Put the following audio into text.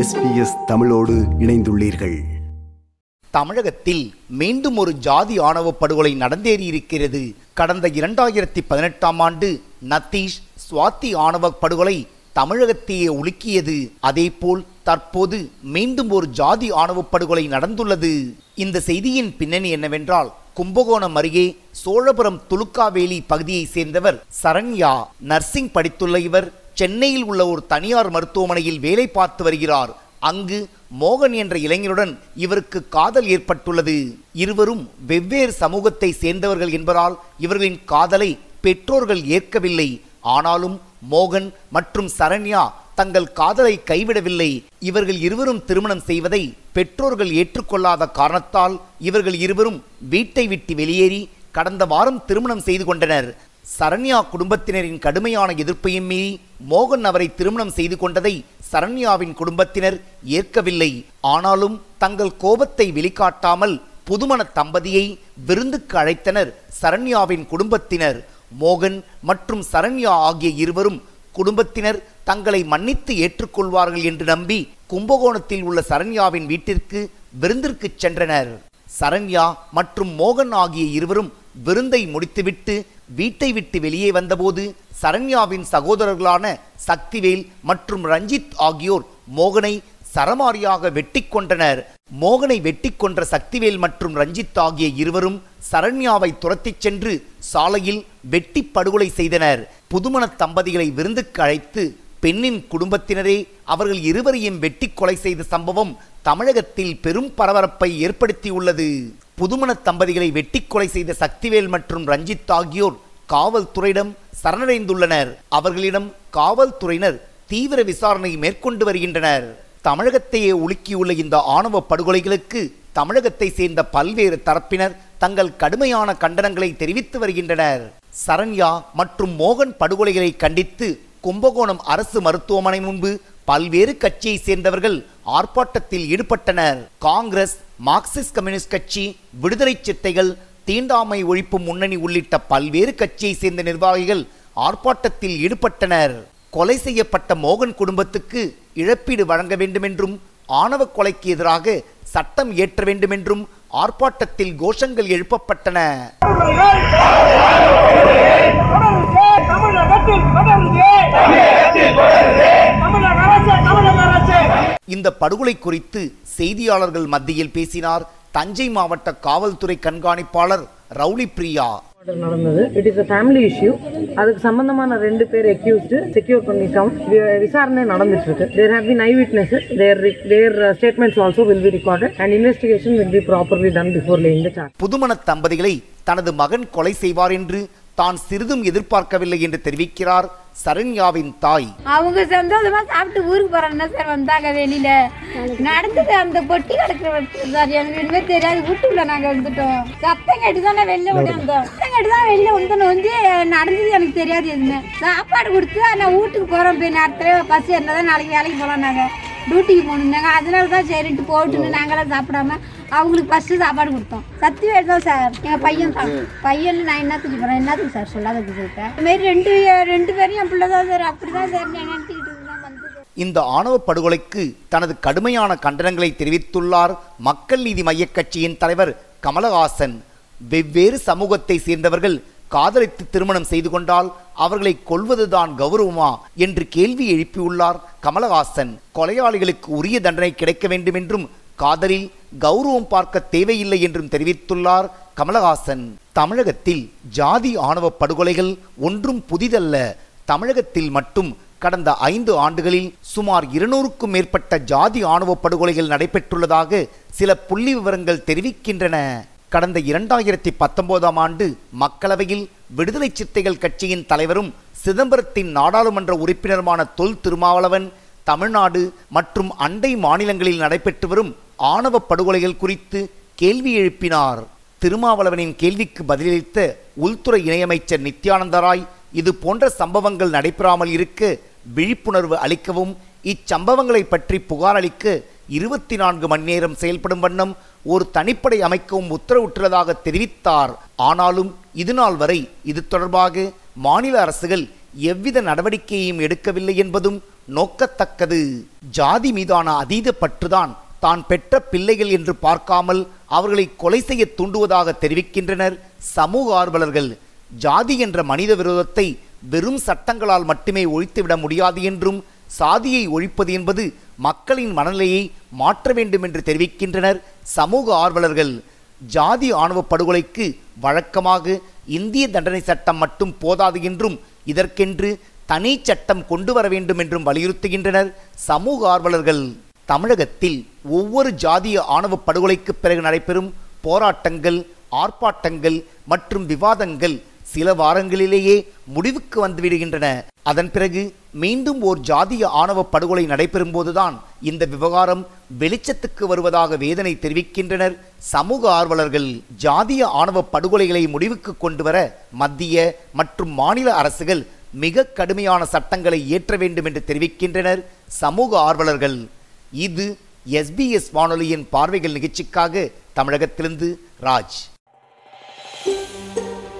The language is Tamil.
எஸ்பிஎஸ் தமிழோடு இணைந்துள்ளீர்கள். தமிழகத்தில் மீண்டும் ஒரு ஜாதி ஆணவ படுகொலை நடந்தேறியிருக்கிறது கடந்த இரண்டாயிரத்தி பதினெட்டாம் ஆண்டு நத்தீஷ் சுவாதி ஆணவ படுகொலை தமிழகத்தையே உலுக்கியது. அதேபோல் தற்போது மீண்டும் ஒரு ஜாதி ஆணவ படுகொலை நடந்துள்ளது. இந்த செய்தியின் பின்னணி என்னவென்றால் கும்பகோணம் அருகே சோழபுரம் துலுக்காவேலி பகுதியைச் சேர்ந்தவர் சரண்யா. நர்சிங் படித்துள்ள இவர் சென்னையில் உள்ள ஒரு தனியார் மருத்துவமனையில் வேலை பார்த்து வருகிறார். அங்கு மோகன் என்ற இளைஞருடன் இவருக்கு காதல் ஏற்பட்டுள்ளது. இருவரும் வெவ்வேறு சமூகத்தை சேர்ந்தவர்கள் என்பதால் இவர்களின் காதலை பெற்றோர்கள் ஏற்கவில்லை. ஆனாலும் மோகன் மற்றும் சரண்யா தங்கள் காதலை கைவிடவில்லை. இவர்கள் இருவரும் திருமணம் செய்வதை பெற்றோர்கள் ஏற்றுக்கொள்ளாத காரணத்தால் இவர்கள் இருவரும் வீட்டை விட்டு வெளியேறி கடந்த வாரம் திருமணம் செய்து கொண்டனர். சரண்யா குடும்பத்தினரின் கடுமையான எதிர்ப்பையும் மீறி மோகன் அவரை திருமணம் செய்து கொண்டதை சரண்யாவின் குடும்பத்தினர் ஏற்கவில்லை. ஆனாலும் தங்கள் கோபத்தை வெளிக்காட்டாமல் புதுமண தம்பதியை விருந்துக்கு அழைத்தனர் சரண்யாவின் குடும்பத்தினர். மோகன் மற்றும் சரண்யா ஆகிய இருவரும் குடும்பத்தினர் தங்களை மன்னித்து ஏற்றுக்கொள்வார்கள் என்று நம்பி கும்பகோணத்தில் உள்ள சரண்யாவின் வீட்டிற்கு விருந்திற்கு சென்றனர். சரண்யா மற்றும் மோகன் ஆகிய இருவரும் விருந்தை முடித்துவிட்டு வீட்டை விட்டு வெளியே வந்தபோது சரண்யாவின் சகோதரர்களான சக்திவேல் மற்றும் ரஞ்சித் ஆகியோர் மோகனை சரமாரியாக வெட்டி கொண்டனர் மோகனை வெட்டி கொன்ற சக்திவேல் மற்றும் ரஞ்சித் ஆகிய இருவரும் சரண்யாவை துரத்திச் சென்று சாலையில் வெட்டி படுகொலை செய்தனர். புதுமண தம்பதிகளை விருந்துக்கு அழைத்து பெண்ணின் குடும்பத்தினரே அவர்கள் இருவரையும் வெட்டி கொலை செய்த சம்பவம் தமிழகத்தில் பெரும் பரபரப்பை ஏற்படுத்தியுள்ளது. புதுமண தம்பதிகளை வெட்டி கொலை செய்த சக்திவேல் மற்றும் ரஞ்சித் ஆகியோர் காவல்துறையிடம் சரணடைந்துள்ளனர். அவர்களிடம் காவல்துறையினர் தீவிர விசாரணை மேற்கொண்டு வருகின்றனர். தமிழகத்தையே உலுக்கியுள்ள இந்த ஆணவ படுகொலைகளுக்கு தமிழகத்தை சேர்ந்த பல்வேறு தரப்பினர் தங்கள் கடுமையான கண்டனங்களை தெரிவித்து வருகின்றனர். சரண்யா மற்றும் மோகன் படுகொலைகளை கண்டித்து கும்பகோணம் அரசு மருத்துவமனை முன்பு பல்வேறு கட்சியை சேர்ந்தவர்கள் ஆர்ப்பாட்டத்தில் ஈடுபட்டனர் காங்கிரஸ் மார்க்சிஸ்ட் கம்யூனிஸ்ட் கட்சி விடுதலை சிட்டைகள் தீண்டாமை ஒழிப்பு முன்னணி உள்ளிட்ட பல்வேறு கட்சியை சேர்ந்த நிர்வாகிகள் ஆர்ப்பாட்டத்தில் ஈடுபட்டனர் கொலை செய்யப்பட்ட மோகன் குடும்பத்துக்கு இழப்பீடு வழங்க வேண்டுமென்றும் ஆணவ கொலைக்கு எதிராக சட்டம் இயற்ற வேண்டுமென்றும் ஆர்ப்பாட்டத்தில் கோஷங்கள் எழுப்பப்பட்டன தமிழகத்தில் தொடருதே தமிழக அரசு தமிழக அரசு இந்த படுகொலை குறித்து செய்தியாளர்கள் மத்தியில் பேசினார் தஞ்சை மாவட்ட காவல்துறை கண்காணிப்பாளர் ரவுலி பிரியா. நடந்தது. It is a family issue அதுக்கு சம்பந்தமான ரெண்டு பேர் அக்யூஸ்டு செக்யூர் பண்ணிட்டோம். விசாரணை நடந்துட்டு இருக்கு there have been eye witnesses there their statements also will be recorded and investigation will be properly done before laying the charge புதுமண தம்பதிகளை தனது மகன் கொலை செய்வார் என்று தான் சிறிதும் எதிர்பார்க்கவில்லை என்று தெரிவிக்கிறார் சரண்யாவின் தாய். அவங்க சந்தோஷமா சாப்பிட்டு ஊருக்கு போறாங்கன்னா சார் வந்தாங்க வெளியில? நடந்தது அந்த பொட்டி கிடக்குற சார் எனக்கு இனிமே தெரியாது. வீட்டுக்குள்ள நாங்க வந்துட்டோம். சத்தம் கேட்டு தான் வெளில வந்தோம் சத்தம் கேட்டு தான் வெளில வந்தோம் வந்து நடந்தது எனக்கு தெரியாது. எதுவுமே சாப்பாடு கொடுத்து நான் வீட்டுக்கு போறோம். போய் நேரத்துல பஸ் இருந்தாதான் நாளைக்கு வேலைக்கு போலாம் நாங்க. டியூட்டிக்கு போகணுன்னாங்க அதனால தான் சரின்ட்டு போட்டுன்னு நாங்களாம் சாப்பிடாம அவங்களுக்கு ஃபஸ்ட்டு சாப்பாடு கொடுத்தோம். சத்தி தான் சார் எங்கள் பையன் தான். பையன் நான் என்னத்துக்கு போகிறேன் என்னத்துக்கு சார் சொல்லாததுக்கு போயிட்டேன் இதுமாரி ரெண்டு ரெண்டு பேரும் என் பிள்ளை தான் சார் அப்படி தான் சார் நான் நினச்சிக்கிட்டு இந்த ஆணவ படுகொலைக்கு தனது கடுமையான கண்டனங்களை தெரிவித்துள்ளார் மக்கள் நீதி மையக் கட்சியின் தலைவர் கமலஹாசன். வெவ்வேறு சமூகத்தை சேர்ந்தவர்கள் காதலித்து திருமணம் செய்து கொண்டால் அவர்களை கொல்வதுதான் கௌரவமா என்று கேள்வி எழுப்பியுள்ளார் கமலஹாசன். கொலையாளிகளுக்கு உரிய தண்டனை கிடைக்க வேண்டும் என்றும் காதலில் கௌரவம் பார்க்க தேவையில்லை என்றும் தெரிவித்துள்ளார் கமலஹாசன். தமிழகத்தில் ஜாதி ஆணவ படுகொலைகள் ஒன்றும் புதிதல்ல. தமிழகத்தில் மட்டும் கடந்த ஐந்து ஆண்டுகளில் சுமார் இருநூறுக்கும் மேற்பட்ட ஜாதி ஆணவ படுகொலைகள் நடைபெற்றுள்ளதாக சில புள்ளி விவரங்கள் தெரிவிக்கின்றன. கடந்த இரண்டாயிரத்தி பத்தொன்பதாம் ஆண்டு மக்களவையில் விடுதலை சிறுத்தைகள் கட்சியின் தலைவரும் சிதம்பரத்தின் நாடாளுமன்ற உறுப்பினருமான தொல் திருமாவளவன் தமிழ்நாடு மற்றும் அண்டை மாநிலங்களில் நடைபெற்று வரும் ஆணவ படுகொலைகள் குறித்து கேள்வி எழுப்பினார். திருமாவளவனின் கேள்விக்கு பதிலளித்த உள்துறை இணையமைச்சர் நித்யானந்த ராய் இது போன்ற சம்பவங்கள் நடைபெறாமல் இருக்க விழிப்புணர்வு அளிக்கவும் இச்சம்பவங்களை பற்றி புகாரளிக்க இருபத்தி நான்கு மணி நேரம் செயல்படும் வண்ணம் ஒரு தனிப்படை அமைக்கவும் உத்தரவிட்டுள்ளதாக தெரிவித்தார். ஆனாலும் இதுநாள் வரை இது தொடர்பாக மாநில அரசுகள் எவ்வித நடவடிக்கையையும் எடுக்கவில்லை என்பதும் நோக்கத்தக்கது. ஜாதி மீதான அதீத பற்றுதான் தான் பெற்ற பிள்ளைகள் என்று பார்க்காமல் அவர்களை கொலை செய்ய தூண்டுவதாக தெரிவிக்கின்றனர் சமூக ஆர்வலர்கள். ஜாதி என்ற மனித விரோதத்தை வெறும் சட்டங்களால் மட்டுமே ஒழித்துவிட முடியாது என்றும் சாதியை ஒழிப்பது என்பது மக்களின் மனநிலையை மாற்ற வேண்டும் என்று தெரிவிக்கின்றனர் சமூக ஆர்வலர்கள். ஜாதி ஆணவ படுகொலைக்கு வழக்கமாக இந்திய தண்டனை சட்டம் மட்டும் போதாது என்றும் இதற்கென்று தனி சட்டம் கொண்டு வர வேண்டும் என்றும் வலியுறுத்துகின்றனர் சமூக ஆர்வலர்கள். தமிழகத்தில் ஒவ்வொரு ஜாதிய ஆணவ படுகொலைக்கு பிறகு நடைபெறும் போராட்டங்கள் ஆர்ப்பாட்டங்கள் மற்றும் விவாதங்கள் சில வாரங்களிலேயே முடிவுக்கு வந்துவிடுகின்றன. அதன் பிறகு மீண்டும் ஓர் ஜாதிய ஆணவ படுகொலை நடைபெறும் போதுதான் இந்த விவகாரம் வெளிச்சத்துக்கு வருவதாக வேதனை தெரிவிக்கின்றனர். சமூக ஆர்வலர்கள் ஜாதிய ஆணவ படுகொலைகளை முடிவுக்கு கொண்டு வர மத்திய மற்றும் மாநில அரசுகள் மிக கடுமையான சட்டங்களை இயற்ற வேண்டும் என்று தெரிவிக்கின்றனர். சமூக ஆர்வலர்கள் இது எஸ்பிஎஸ் வானொலியின் பார்வைகள் நிகழ்ச்சிக்காக தமிழகத்திலிருந்து ராஜ்.